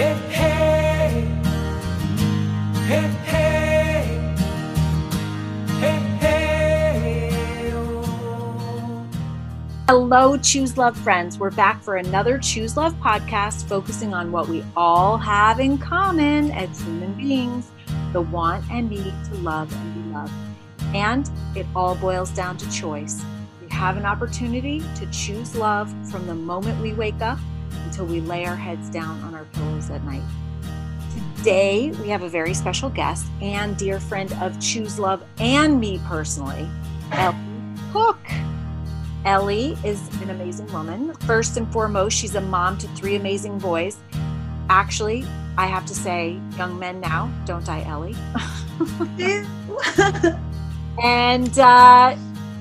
Hey, hey. Hey, hey. Oh. Hello, Choose Love friends. We're back for another Choose Love podcast focusing on what we all have in common as human beings the want and need to love and be loved. And it all boils down to choice. We have an opportunity to choose love from the moment we wake up until we lay our heads down on our pillows at night. Today, we have a very special guest and dear friend of Choose Love and me personally, Ellie Cook. Ellie is an amazing woman. First and foremost, she's a mom to three amazing boys. Actually, I have to say, young men now, don't I, Ellie? and uh,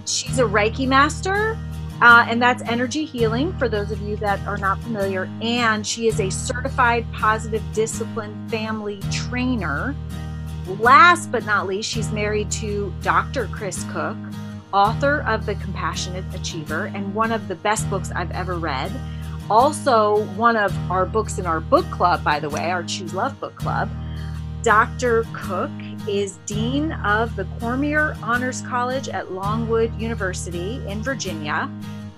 she's a Reiki master, uh, and that's energy healing for those of you that are not familiar. And she is a certified positive discipline family trainer. Last but not least, she's married to Dr. Chris Cook, author of The Compassionate Achiever and one of the best books I've ever read. Also, one of our books in our book club, by the way, our Choose Love book club. Dr. Cook is Dean of the Cormier Honors College at Longwood University in Virginia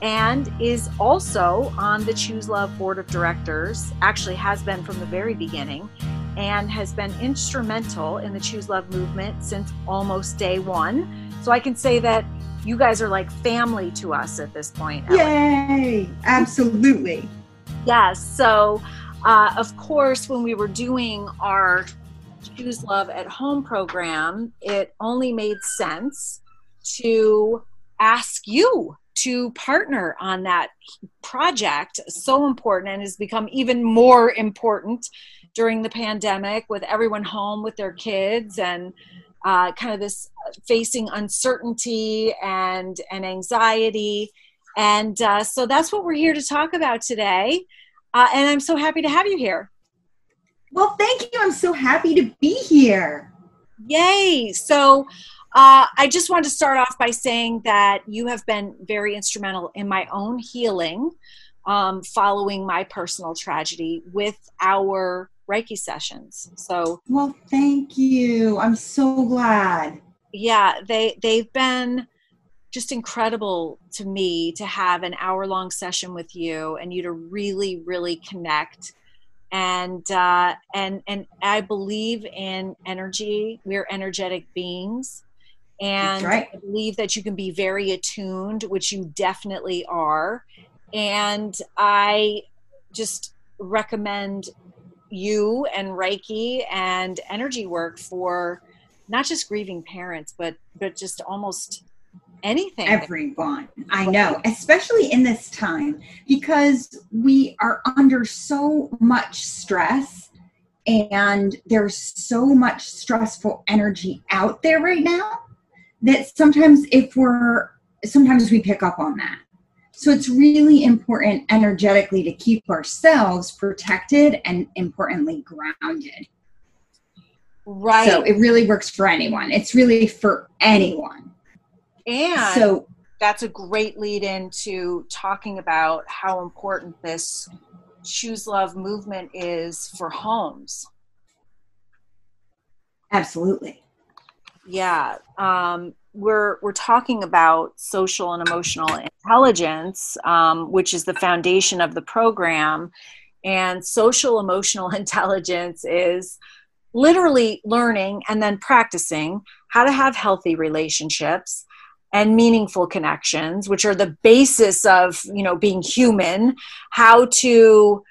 and is also on the Choose Love Board of Directors, actually, has been from the very beginning, and has been instrumental in the Choose Love movement since almost day one. So I can say that you guys are like family to us at this point. Yay! Absolutely. Yes. So, uh, of course, when we were doing our Choose Love at Home program, it only made sense to ask you to partner on that project. So important and has become even more important during the pandemic with everyone home with their kids and uh, kind of this facing uncertainty and and anxiety. And uh, so that's what we're here to talk about today. Uh, and i'm so happy to have you here Well, thank you. I'm so happy to be here. yay so uh, i just want to start off by saying that you have been very instrumental in my own healing um, following my personal tragedy with our reiki sessions so Well, thank you. I'm so glad. yeah they they've been just incredible to me to have an hour long session with you and you to really really connect and uh, and and I believe in energy. We're energetic beings, and right. I believe that you can be very attuned, which you definitely are. And I just recommend you and Reiki and energy work for not just grieving parents, but but just almost anything. Everyone. I know, especially in this time because we are under so much stress and there's so much stressful energy out there right now that sometimes if we're sometimes we pick up on that. So it's really important energetically to keep ourselves protected and importantly grounded. right. So it really works for anyone. It's really for anyone. And So that's a great lead into talking about how important this choose love movement is for homes absolutely. yeah um, we're we're talking about social and emotional intelligence um, which is the foundation of the program and social emotional intelligence is literally learning and then practicing how to have healthy relationships and meaningful connections which are the basis of you know being human how to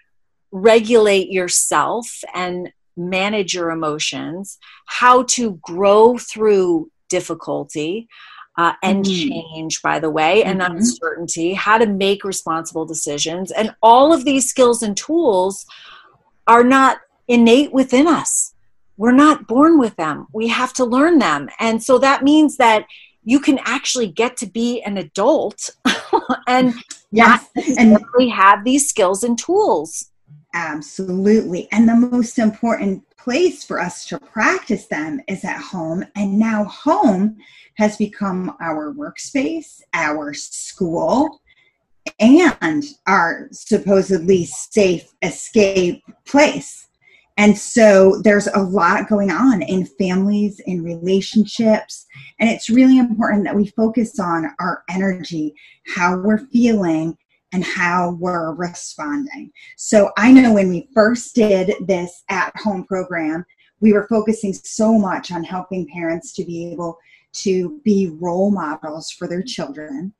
regulate yourself and manage your emotions how to grow through difficulty uh, and Mhm. change by the way and Mhm. uncertainty how to make responsible decisions and all of these skills and tools are not innate within us we're not born with them we have to learn them and so that means that you can actually get to be an adult and Yes. And we have these skills and tools Absolutely. And the most important place for us to practice them is at home. And now, home has become our workspace, our school, and our supposedly safe escape place. And so there's a lot going on in families, in relationships, and it's really important that we focus on our energy, how we're feeling, and how we're responding. So I know when we first did this at home program, we were focusing so much on helping parents to be able to be role models for their children.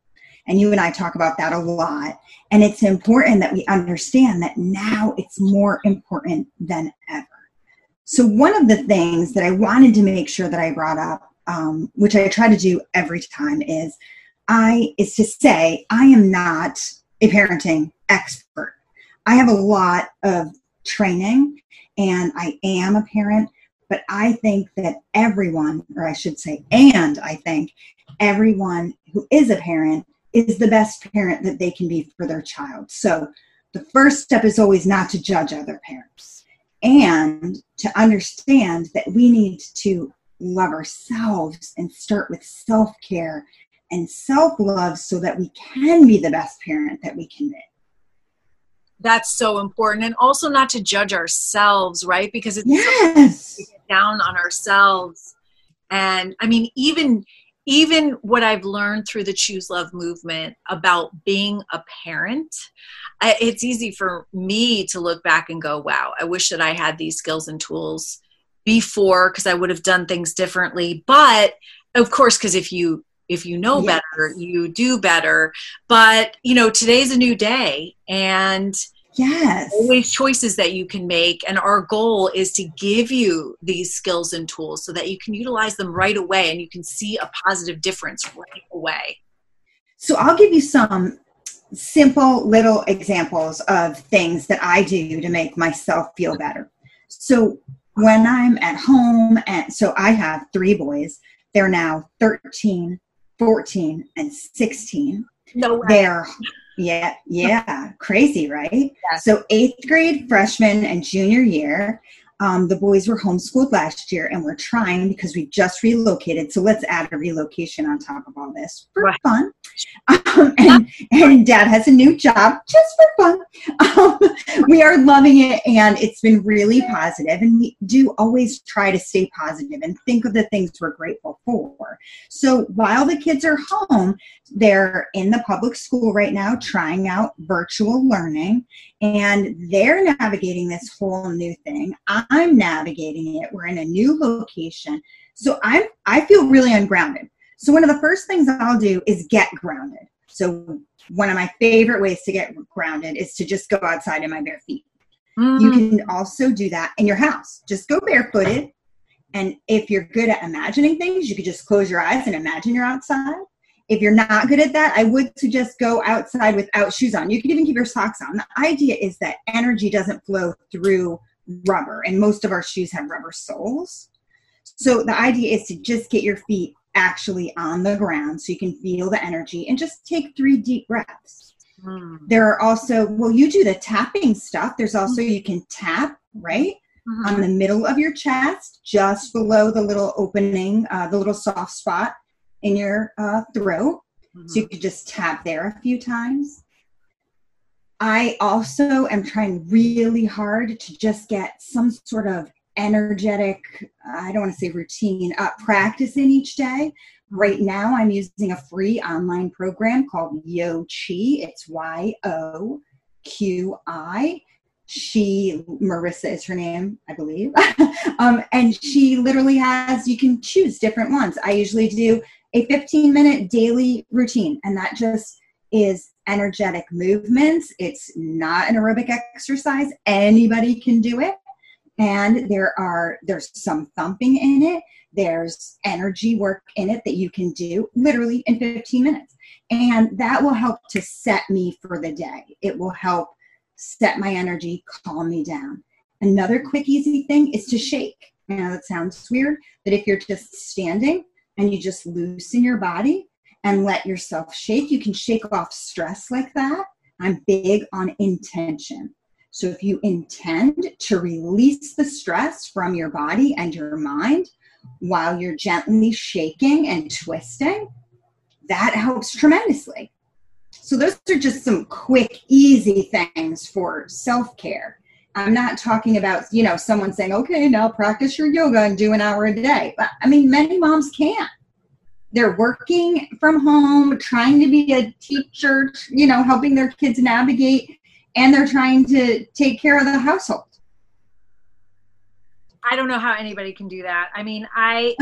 And you and I talk about that a lot. And it's important that we understand that now it's more important than ever. So, one of the things that I wanted to make sure that I brought up, um, which I try to do every time, is I is to say I am not a parenting expert. I have a lot of training and I am a parent, but I think that everyone, or I should say, and I think everyone who is a parent is the best parent that they can be for their child. So the first step is always not to judge other parents and to understand that we need to love ourselves and start with self care and self love so that we can be the best parent that we can be. That's so important. And also not to judge ourselves, right? Because it's yes. so down on ourselves. And I mean, even even what I've learned through the Choose Love movement about being a parent, it's easy for me to look back and go, wow, I wish that I had these skills and tools before because I would have done things differently. But of course, because if you if you know yes. better you do better but you know today's a new day and yes always choices that you can make and our goal is to give you these skills and tools so that you can utilize them right away and you can see a positive difference right away so i'll give you some simple little examples of things that i do to make myself feel better so when i'm at home and so i have three boys they're now 13 14 and 16. No way. They're yeah, yeah, crazy, right? Yeah. So eighth grade, freshman, and junior year, um, the boys were homeschooled last year, and we're trying because we just relocated. So let's add a relocation on top of all this for right. fun. Um, and, and dad has a new job just for fun. Um, we are loving it, and it's been really positive. And we do always try to stay positive and think of the things we're grateful for. So while the kids are home, they're in the public school right now trying out virtual learning and they're navigating this whole new thing i'm navigating it. We're in a new location. So i'm i feel really ungrounded. So one of the first things i'll do is get grounded. So one of my favorite ways to get grounded is to just go outside in my bare feet. Mm-hmm. you can also do that in your house. Just go barefooted. And if you're good at imagining things you could just close your eyes and imagine you're outside. If you're not good at that, I would suggest go outside without shoes on. You could even keep your socks on. The idea is that energy doesn't flow through rubber, and most of our shoes have rubber soles. So the idea is to just get your feet actually on the ground so you can feel the energy and just take three deep breaths. Mm. There are also, well, you do the tapping stuff. There's also, you can tap, right? Mm-hmm. On the middle of your chest, just below the little opening, uh, the little soft spot in your uh, throat. Mm-hmm. So you could just tap there a few times. I also am trying really hard to just get some sort of energetic, I don't want to say routine, uh, practice in each day. Right now, I'm using a free online program called YoQi. It's Y O Q I. She, Marissa is her name, I believe. um, and she literally has, you can choose different ones. I usually do a 15 minute daily routine, and that just is energetic movements. It's not an aerobic exercise. Anybody can do it. And there are there's some thumping in it. There's energy work in it that you can do literally in 15 minutes. And that will help to set me for the day. It will help set my energy, calm me down. Another quick, easy thing is to shake. Now that sounds weird, but if you're just standing, and you just loosen your body and let yourself shake. You can shake off stress like that. I'm big on intention. So if you intend to release the stress from your body and your mind while you're gently shaking and twisting, that helps tremendously. So those are just some quick, easy things for self care. I'm not talking about, you know, someone saying, okay, now practice your yoga and do an hour a day. But I mean, many moms can't. They're working from home, trying to be a teacher, you know, helping their kids navigate, and they're trying to take care of the household. I don't know how anybody can do that. I mean, I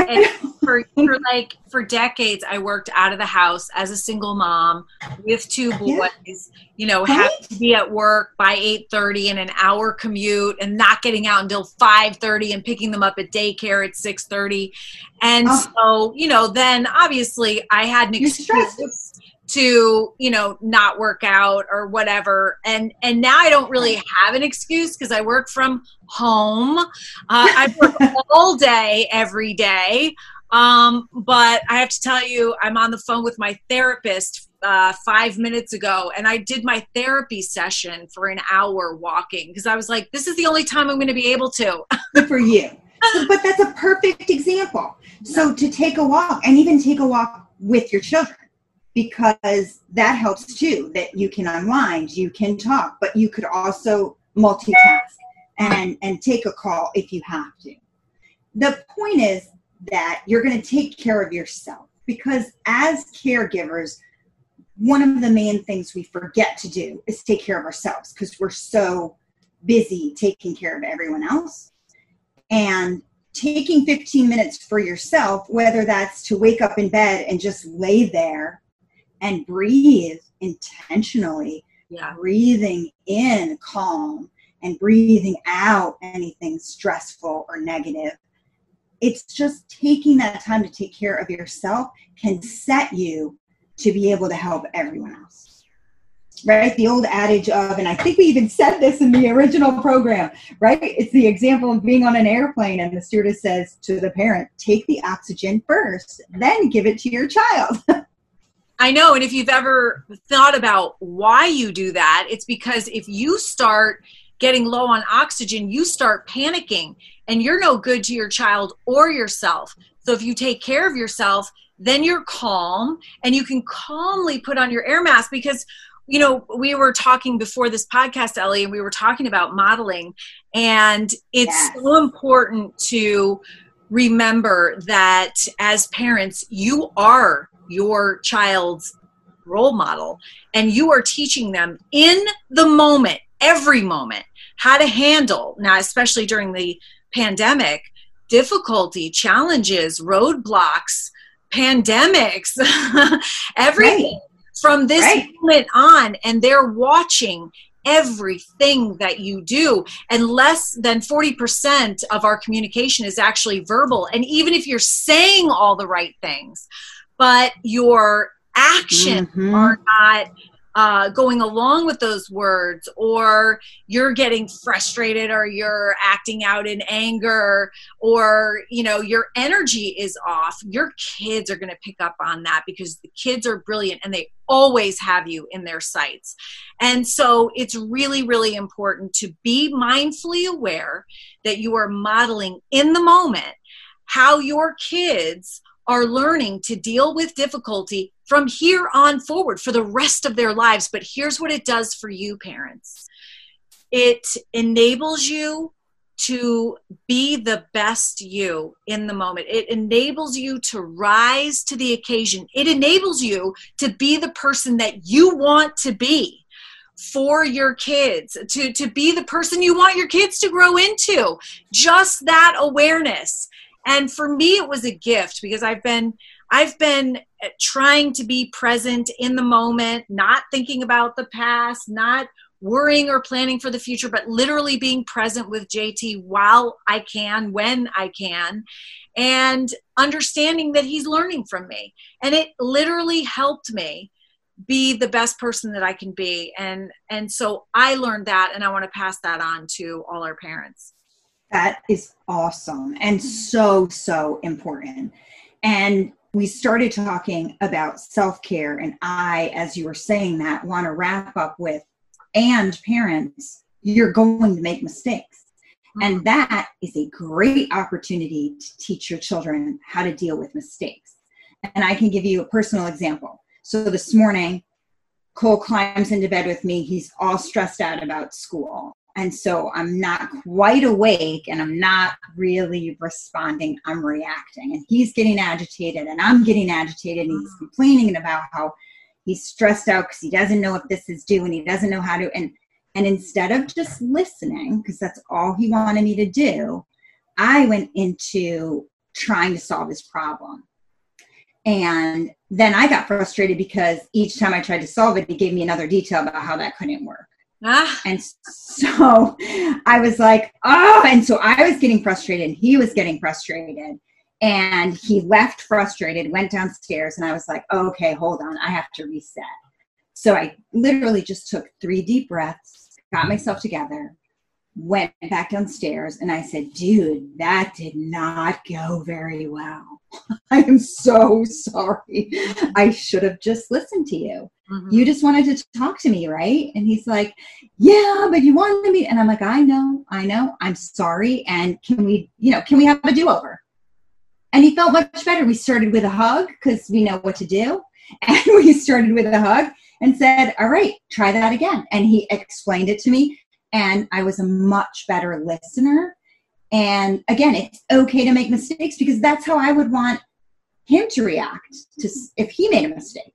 for for like for decades I worked out of the house as a single mom with two boys. Yeah. You know, right? having to be at work by eight thirty and an hour commute, and not getting out until five thirty, and picking them up at daycare at six thirty. And oh. so, you know, then obviously I had an excuse to you know not work out or whatever. And and now i don't really have an excuse because i work from home. Uh, i work all day every day. Um, but i have to tell you i'm on the phone with my therapist uh, five minutes ago and i did my therapy session for an hour walking because i was like this is the only time i'm going to be able to. For you. But that's a perfect example. So to take a walk and even take a walk with your children because that helps too that you can unwind you can talk but you could also multitask and and take a call if you have to. The point is that you're going to take care of yourself because as caregivers one of the main things we forget to do is take care of ourselves because we're so busy taking care of everyone else. And taking 15 minutes for yourself whether that's to wake up in bed and just lay there and breathe intentionally. Yeah. Breathing in calm and breathing out anything stressful or negative. It's just taking that time to take care of yourself can set you to be able to help everyone else. Right? The old adage of, and I think we even said this in the original program, right? It's the example of being on an airplane and the stewardess says to the parent, take the oxygen first, then give it to your child. I know. And if you've ever thought about why you do that, it's because if you start getting low on oxygen, you start panicking and you're no good to your child or yourself. So if you take care of yourself, then you're calm and you can calmly put on your air mask because you know we were talking before this podcast ellie and we were talking about modeling and it's yes. so important to remember that as parents you are your child's role model and you are teaching them in the moment every moment how to handle now especially during the pandemic difficulty challenges roadblocks pandemics everything right. from this right. moment on and they're watching everything that you do and less than 40% of our communication is actually verbal and even if you're saying all the right things but your actions mm-hmm. are not uh, going along with those words, or you're getting frustrated, or you're acting out in anger, or you know your energy is off. Your kids are going to pick up on that because the kids are brilliant and they always have you in their sights. And so it's really, really important to be mindfully aware that you are modeling in the moment how your kids are learning to deal with difficulty from here on forward for the rest of their lives. But here's what it does for you, parents it enables you to be the best you in the moment. It enables you to rise to the occasion. It enables you to be the person that you want to be for your kids, to, to be the person you want your kids to grow into. Just that awareness and for me it was a gift because i've been i've been uh, trying to be present in the moment not thinking about the past not worrying or planning for the future but literally being present with jt while i can when i can and understanding that he's learning from me. And it literally helped me be the best person that i can be. And and so i learned that and i want to pass that on to all our parents that is awesome and so, so important. And we started talking about self care. And I, as you were saying that, want to wrap up with and parents, you're going to make mistakes. And mm-hmm. that is a great opportunity to teach your children how to deal with mistakes. And I can give you a personal example. So this morning, Cole climbs into bed with me. He's all stressed out about school. And so I'm not quite awake and I'm not really responding. I'm reacting. And he's getting agitated and I'm getting agitated and he's mm. complaining about how he's stressed out because he doesn't know if this is due and he doesn't know how to and and instead of just listening because that's all he wanted me to do i went into trying to solve his problem and then i got frustrated because each time i tried to solve it he gave me another detail about how that couldn't work Ah, and so I was like, oh, and so I was getting frustrated. He was getting frustrated. And he left frustrated, went downstairs, and I was like, okay, hold on, I have to reset. So I literally just took three deep breaths, got myself together, went back downstairs, and I said, dude, that did not go very well. I am so sorry. I should have just listened to you mhm. you just wanted to talk to me, right? And he's like, yeah, but you wanted me. And I'm like, I know, I know, I'm sorry. And can we, you know, can we have a do over? And he felt much better. We started with a hug because we know what to do. And we started with a hug and said, all right, try that again. And he explained it to me. And I was a much better listener. And again, it's okay to make mistakes because that's how I would want him to react to if he made a mistake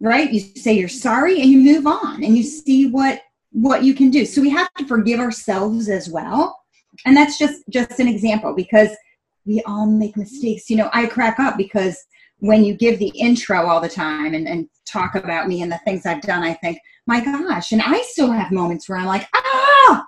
right? You say you're sorry and you move on and you see what what you can do. So we have to forgive ourselves as well. And that's just just an example because we all make mistakes. You know i crack up because when you give the intro all the time and, and talk about me and the things i've done i think my gosh and i still have moments where i'm like ah!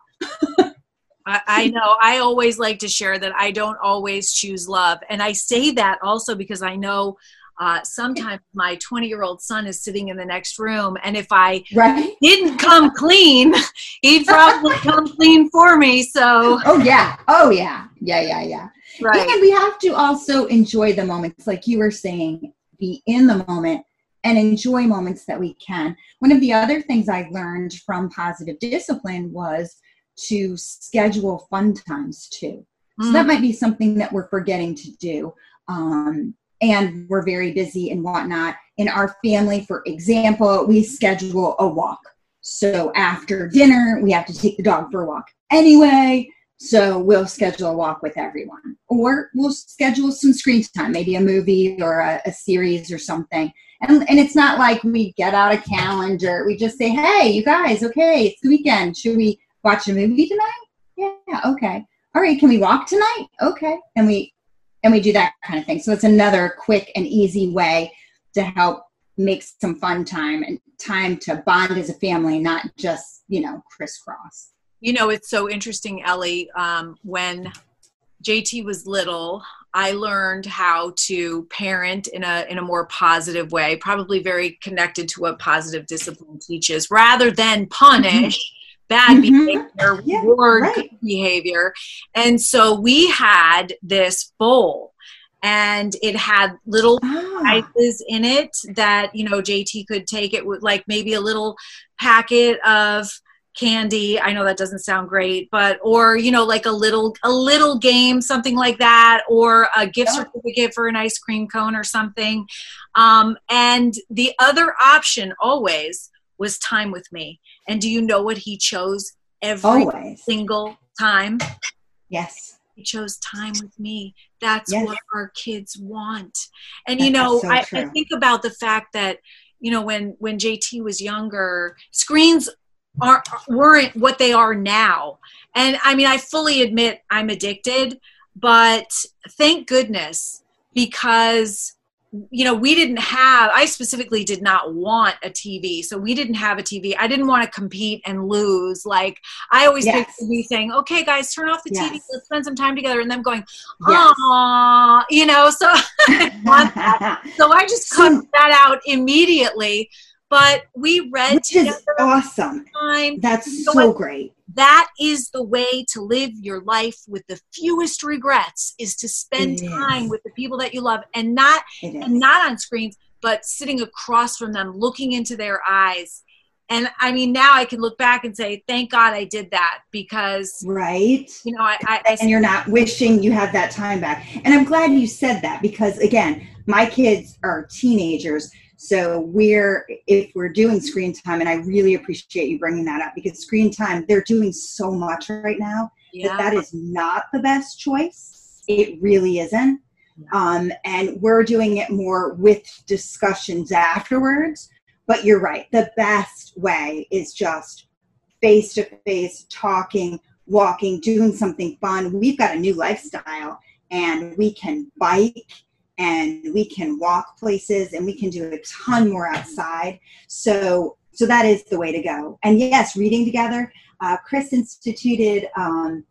I, I know. I always like to share that I don't always choose love. And I say that also because I know uh, sometimes my 20 year old son is sitting in the next room. And if I right didn't come clean, he'd probably come clean for me. So, oh yeah oh yeah yeah yeah yeah right. And we have to also enjoy the moments, like you were saying, be in the moment and enjoy moments that we can. One of the other things I learned from positive discipline was to schedule fun times too. So that Mm, might be something that we're forgetting to do. Um, and we're very busy and whatnot. In our family, for example, we schedule a walk. So after dinner, we have to take the dog for a walk anyway. So we'll schedule a walk with everyone, or we'll schedule some screen time, maybe a movie or a, a series or something. And, and it's not like we get out a calendar. We just say, hey, you guys, okay, it's the weekend. Should we watch a movie tonight? Yeah, okay. All right, can we walk tonight? Okay. And we and we do that kind of thing. So it's another quick and easy way to help make some fun time and time to bond as a family, not just, you know, crisscross. You know, it's so interesting, Ellie. Um, when JT was little, I learned how to parent in a in a more positive way, probably very connected to what positive discipline teaches, rather than punish bad Mhm. behavior, Yeah, reward right. good behavior. And so we had this bowl, and it had little Ah, prizes in it that you know JT could take it with like maybe a little packet of candy i know that doesn't sound great but or you know like a little a little game something like that or a gift Yeah. certificate for an ice cream cone or something um, and the other option always was time with me and do you know what he chose every always. single time Yes. he chose time with me that's Yes. what our kids want and That you know so I, I think about the fact that you know when when jt was younger screens are weren't what they are now and i mean i fully admit i'm addicted but thank goodness because you know we didn't have i specifically did not want a tv so we didn't have a tv i didn't want to compete and lose like i always Yes. pictured me saying okay guys turn off the tv let's spend some time together and them going Yes. You know so so i just cut that out immediately but we read Which is together awesome. time That's know so what? great. that is the way to live your life with the fewest regrets is to spend It is. time with the people that you love and not and not on screens but sitting across from them looking into their eyes and i mean now i can look back and say thank god i did that because right. you know i, I, I and you're not wishing you had that time back. And I'm glad you said that because again, my kids are teenagers, So we're if we're doing screen time, and I really appreciate you bringing that up because screen time they're doing so much right now Yeah. that that is not the best choice. It really isn't. Um, and we're doing it more with discussions afterwards. But you're right. The best way is just face to face talking, walking, doing something fun. We've got a new lifestyle and we can bike and we can walk places and we can do a ton more outside. So so that is the way to go. And yes, reading together. Uh, Chris instituted um,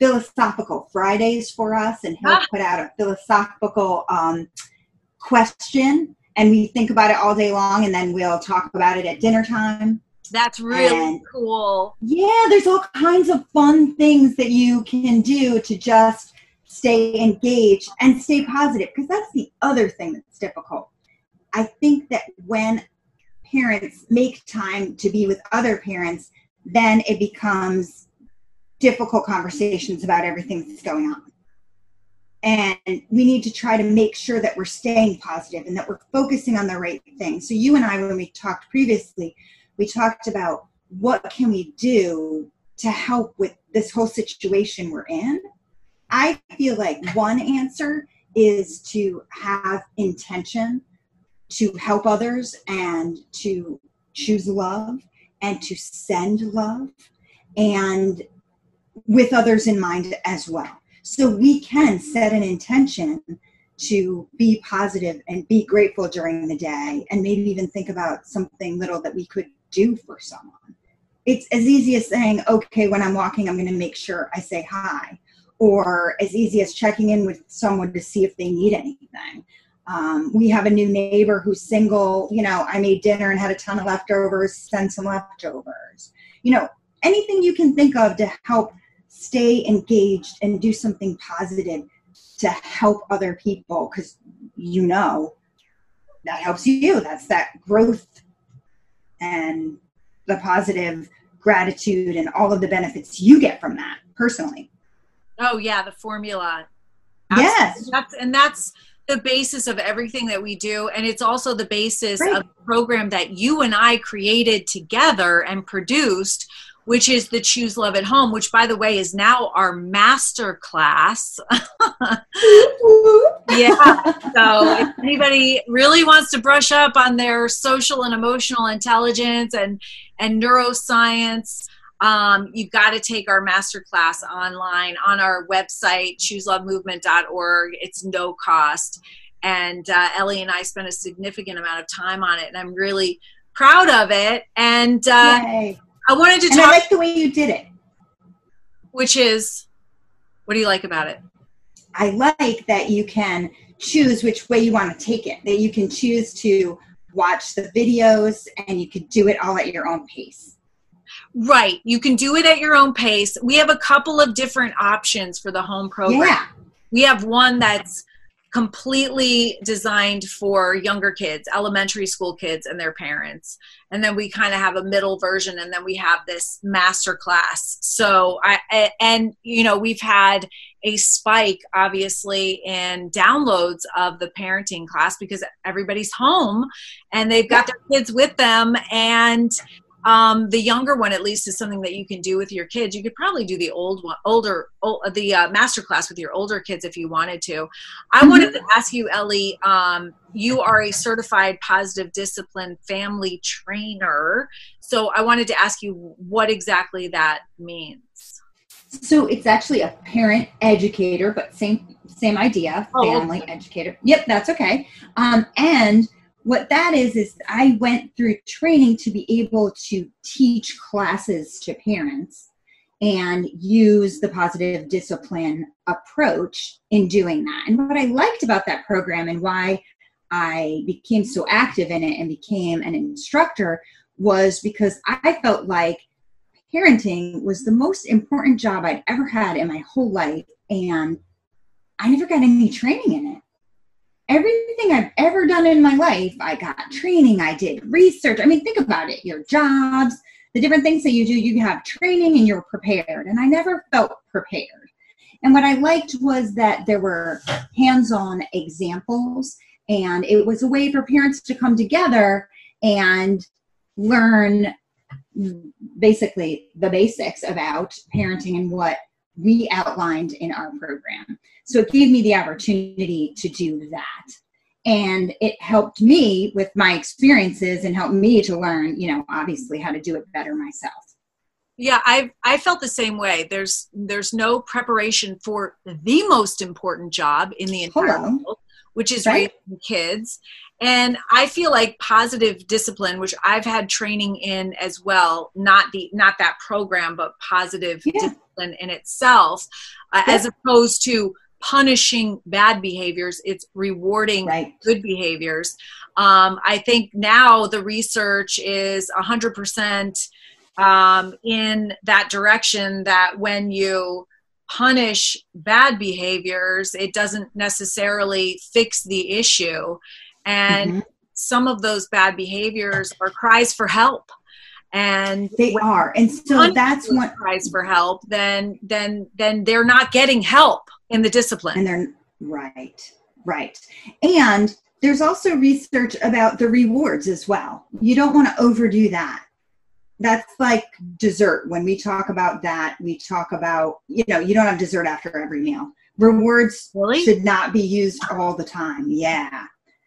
philosophical Fridays for us, and he'll Ah. put out a philosophical um, question, and we think about it all day long, and then we'll talk about it at dinner time. That's really And- cool. Yeah, there's all kinds of fun things that you can do to just stay engaged and stay positive because that's the other thing that's difficult. I think that when parents make time to be with other parents, then it becomes difficult conversations about everything that's going on. And we need to try to make sure that we're staying positive and that we're focusing on the right thing. So you and I, when we talked previously, we talked about what can we do to help with this whole situation we're in i feel like one answer is to have intention to help others and to choose love and to send love and with others in mind as well so we can set an intention to be positive and be grateful during the day and maybe even think about something little that we could do for someone. It's as easy as saying, okay, when I'm walking, I'm going to make sure I say hi, or as easy as checking in with someone to see if they need anything. Um, we have a new neighbor who's single. You know, I made dinner and had a ton of leftovers, send some leftovers. You know, anything you can think of to help stay engaged and do something positive to help other people because you know that helps you. That's that growth and the positive gratitude and all of the benefits you get from that personally. Oh yeah, the formula. Yes. That's and that's the basis of everything that we do and it's also the basis Right. of the program that you and I created together and produced which is the choose love at home which by the way is now our master class yeah so if anybody really wants to brush up on their social and emotional intelligence and and neuroscience um, you've got to take our master class online on our website chooselovemovement.org it's no cost. And uh, ellie and i spent a significant amount of time on it and i'm really proud of it. And uh, i wanted to And I like the way you did it. which is what do you like about it? I like that you can choose which way you want to take it, that you can choose to watch the videos and you can do it all at your own pace. Right. You can do it at your own pace. We have a couple of different options for the home program. Yeah. We have one that's completely designed for younger kids, elementary school kids and their parents. And then we kind of have a middle version and then we have this master class. So I and you know, we've had a spike obviously in downloads of the parenting class because everybody's home and they've got their kids with them and um, the younger one at least is something that you can do with your kids you could probably do the old one older old, the uh, master class with your older kids if you wanted to i wanted to ask you ellie um, you are a certified positive discipline family trainer so i wanted to ask you what exactly that means So it's actually a parent educator, but same same idea, Oh, okay. family educator. Yep, that's okay. Um, and what that is is I went through training to be able to teach classes to parents and use the positive discipline approach in doing that. And what I liked about that program and why I became so active in it and became an instructor was because I felt like parenting was the most important job I'd ever had in my whole life, and I never got any training in it. Everything I've ever done in my life, I got training, I did research. I mean, think about it your jobs, the different things that you do, you have training and you're prepared. And I never felt prepared. And what I liked was that there were hands on examples And it was a way for parents to come together and learn mm, basically the basics about parenting and what we outlined in our program. So it gave me the opportunity to do that. And it helped me with my experiences and helped me to learn, you know, obviously how to do it better myself. Yeah, I I felt the same way. There's there's no preparation for the most important job in the entire Hello. world, which is Right. raising kids. And I feel like positive discipline, which I've had training in as well, not the not that program, but positive Yeah. discipline in itself, uh, Yeah. as opposed to punishing bad behaviors. It's rewarding Right. good behaviors. Um, I think now the research is 100% um, in that direction that when you punish bad behaviors, it doesn't necessarily fix the issue. And Mhm. some of those bad behaviors are cries for help. And They are. And so that's what cries for help, then then then they're not getting help in the discipline. and they're right right and there's also research about the rewards as well you don't want to overdo that that's like dessert when we talk about that we talk about you know you don't have dessert after every meal rewards Really? should not be used all the time yeah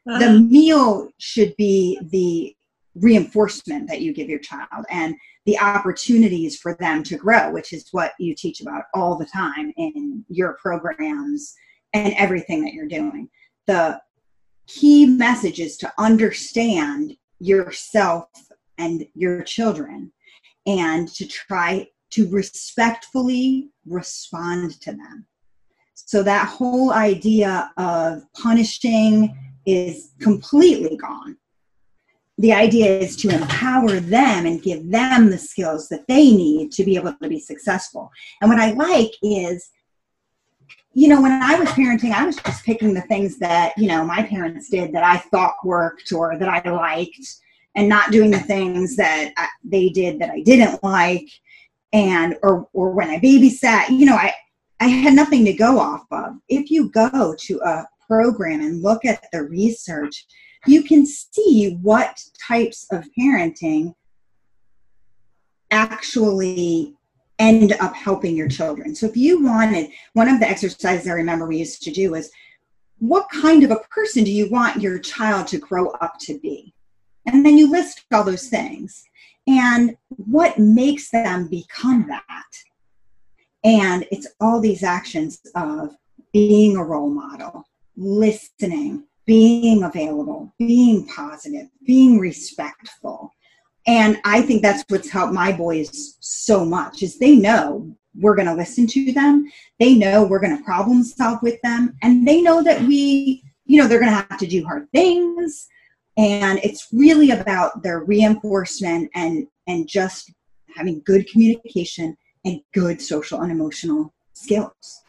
Uh-huh. the meal should be the reinforcement that you give your child and the opportunities for them to grow, which is what you teach about all the time in your programs and everything that you're doing. The key message is to understand yourself and your children and to try to respectfully respond to them. So that whole idea of punishing is completely gone. The idea is to empower them and give them the skills that they need to be able to be successful. And what I like is, you know, when I was parenting, I was just picking the things that, you know, my parents did that I thought worked or that I liked and not doing the things that I, they did that I didn't like. And, or, or when I babysat, you know, I, I had nothing to go off of. If you go to a program and look at the research, you can see what types of parenting actually end up helping your children. So if you wanted, one of the exercises I remember we used to do is what kind of a person do you want your child to grow up to be? And then you list all those things and what makes them become that. And it's all these actions of being a role model, listening, being available, being positive, being respectful. And I think that's what's helped my boys so much is they know we're going to listen to them. They know we're going to problem solve with them and they know that we, you know, they're going to have to do hard things and it's really about their reinforcement and and just having good communication and good social and emotional skills.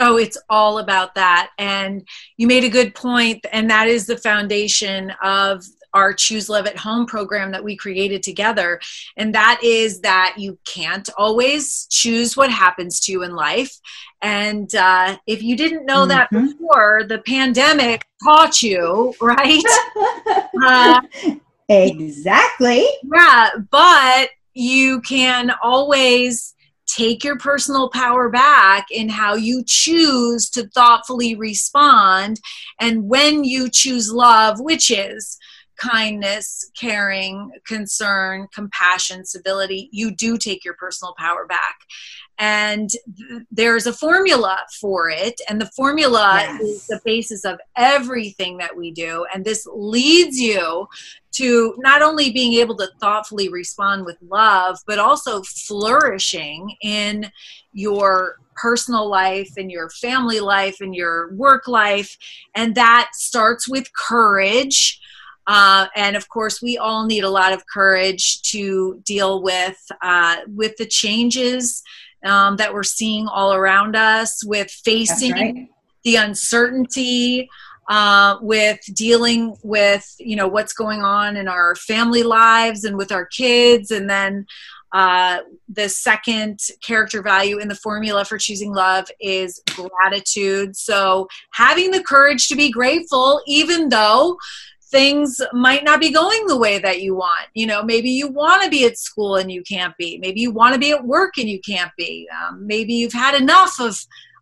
Oh, it's all about that. And you made a good point, and that is the foundation of our Choose Love at Home program that we created together. And that is that you can't always choose what happens to you in life. And uh, if you didn't know that Mhm. before, the pandemic taught you, right? Uh, exactly. yeah, but you can always take your personal power back in how you choose to thoughtfully respond. And when you choose love, which is kindness, caring, concern, compassion, civility, you do take your personal power back. And th- there's a formula for it. And the formula Yes. is the basis of everything that we do. And this leads you to not only being able to thoughtfully respond with love, but also flourishing in your personal life and your family life and your work life. And that starts with courage. Uh, and of course, we all need a lot of courage to deal with uh, with the changes um, that we're seeing all around us, with facing right. the uncertainty uh, with dealing with you know what's going on in our family lives and with our kids and then Uh, the second character value in the formula for choosing love is gratitude. So, having the courage to be grateful, even though things might not be going the way that you want. You know, maybe you want to be at school and you can't be. Maybe you want to be at work and you can't be. Um, maybe you've had enough of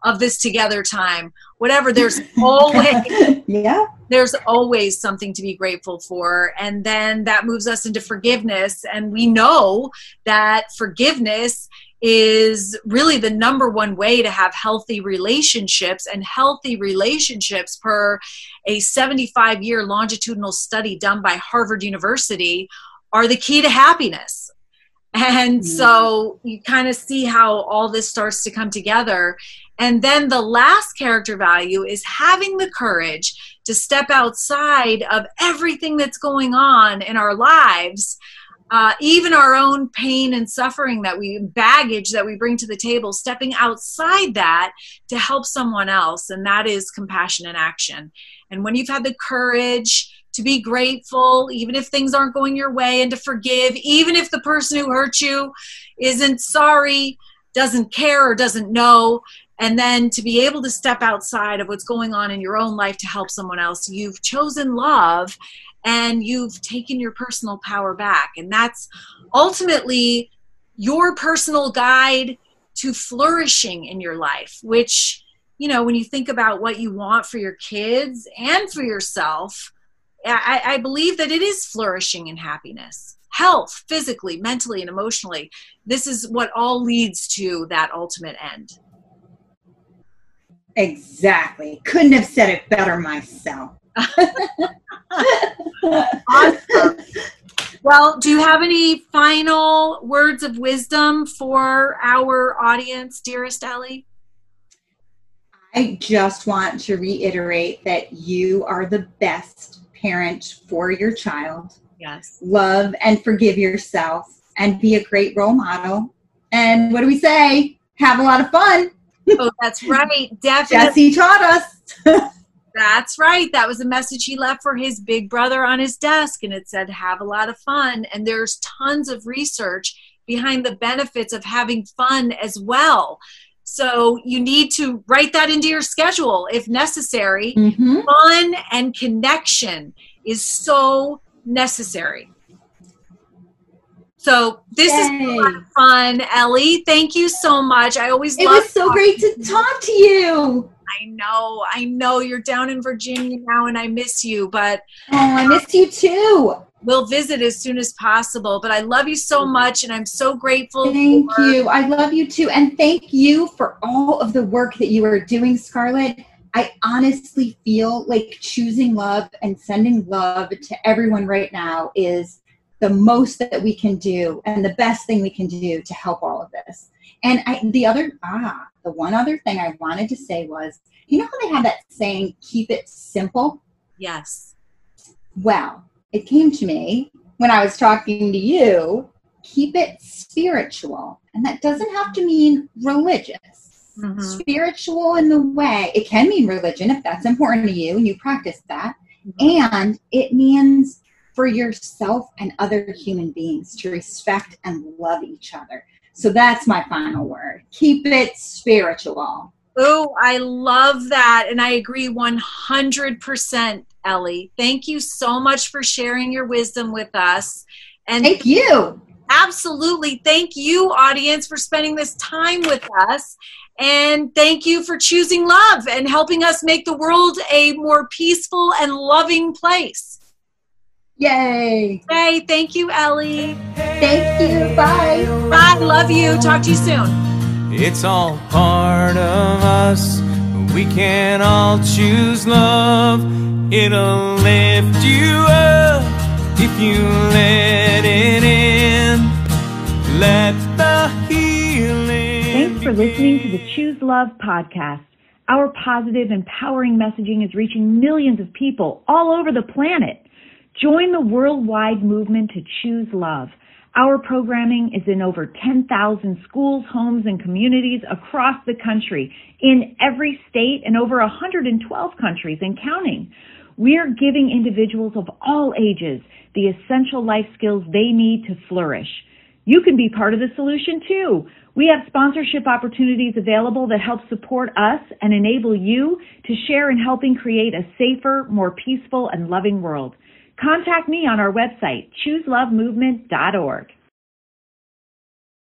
of this together time. Whatever. There's always yeah. There's always something to be grateful for, and then that moves us into forgiveness. And we know that forgiveness is really the number one way to have healthy relationships and healthy relationships per a 75 year longitudinal study done by Harvard University are the key to happiness. And mm-hmm. so you kind of see how all this starts to come together. And then the last character value is having the courage to step outside of everything that's going on in our lives uh, even our own pain and suffering that we baggage that we bring to the table stepping outside that to help someone else and that is compassion in action. And when you've had the courage to be grateful even if things aren't going your way and to forgive even if the person who hurt you isn't sorry doesn't care or doesn't know and then to be able to step outside of what's going on in your own life to help someone else you've chosen love and you've taken your personal power back. And that's ultimately your personal guide to flourishing in your life, which, you know, when you think about what you want for your kids and for yourself, I, I believe that it is flourishing and happiness. Health, physically, mentally, and emotionally. This is what all leads to that ultimate end. Exactly. Couldn't have said it better myself. Awesome. Well, do you have any final words of wisdom for our audience, dearest Ellie? I just want to reiterate that you are the best parent for your child. Yes. Love and forgive yourself and be a great role model. And what do we say? Have a lot of fun. Oh, that's right. Definitely. Jesse taught us. That's right. That was a message he left for his big brother on his desk, and it said, Have a lot of fun. And there's tons of research behind the benefits of having fun as well. So you need to write that into your schedule if necessary. Mm-hmm. Fun and connection is so necessary. So this Yay. is a lot of fun, Ellie. Thank you so much. I always love it was so great to talk to you. I know, I know you're down in Virginia now and I miss you, but Oh, I miss you too. We'll visit as soon as possible. But I love you so much and I'm so grateful. Thank for- you. I love you too. And thank you for all of the work that you are doing, Scarlett. I honestly feel like choosing love and sending love to everyone right now is the most that we can do and the best thing we can do to help all of this. And I, the other, ah, the one other thing I wanted to say was, you know how they have that saying, keep it simple? Yes. Well, it came to me when I was talking to you, keep it spiritual. And that doesn't have to mean religious. Mm-hmm. Spiritual in the way, it can mean religion if that's important to you and you practice that. Mm-hmm. And it means for yourself and other human beings to respect and love each other. So that's my final word. Keep it spiritual. Oh, I love that. And I agree 100%, Ellie. Thank you so much for sharing your wisdom with us. And thank you. Absolutely. Thank you, audience, for spending this time with us. And thank you for choosing love and helping us make the world a more peaceful and loving place. Yay. Hey, thank you, Ellie. Thank you. Bye. Bye. Love you. Talk to you soon. It's all part of us. We can all choose love. It'll lift you up if you let it in. Let the healing. Thanks for listening to the Choose Love podcast. Our positive, empowering messaging is reaching millions of people all over the planet. Join the worldwide movement to choose love. Our programming is in over 10,000 schools, homes, and communities across the country, in every state and over 112 countries and counting. We are giving individuals of all ages the essential life skills they need to flourish. You can be part of the solution too. We have sponsorship opportunities available that help support us and enable you to share in helping create a safer, more peaceful, and loving world. Contact me on our website, chooselovemovement.org.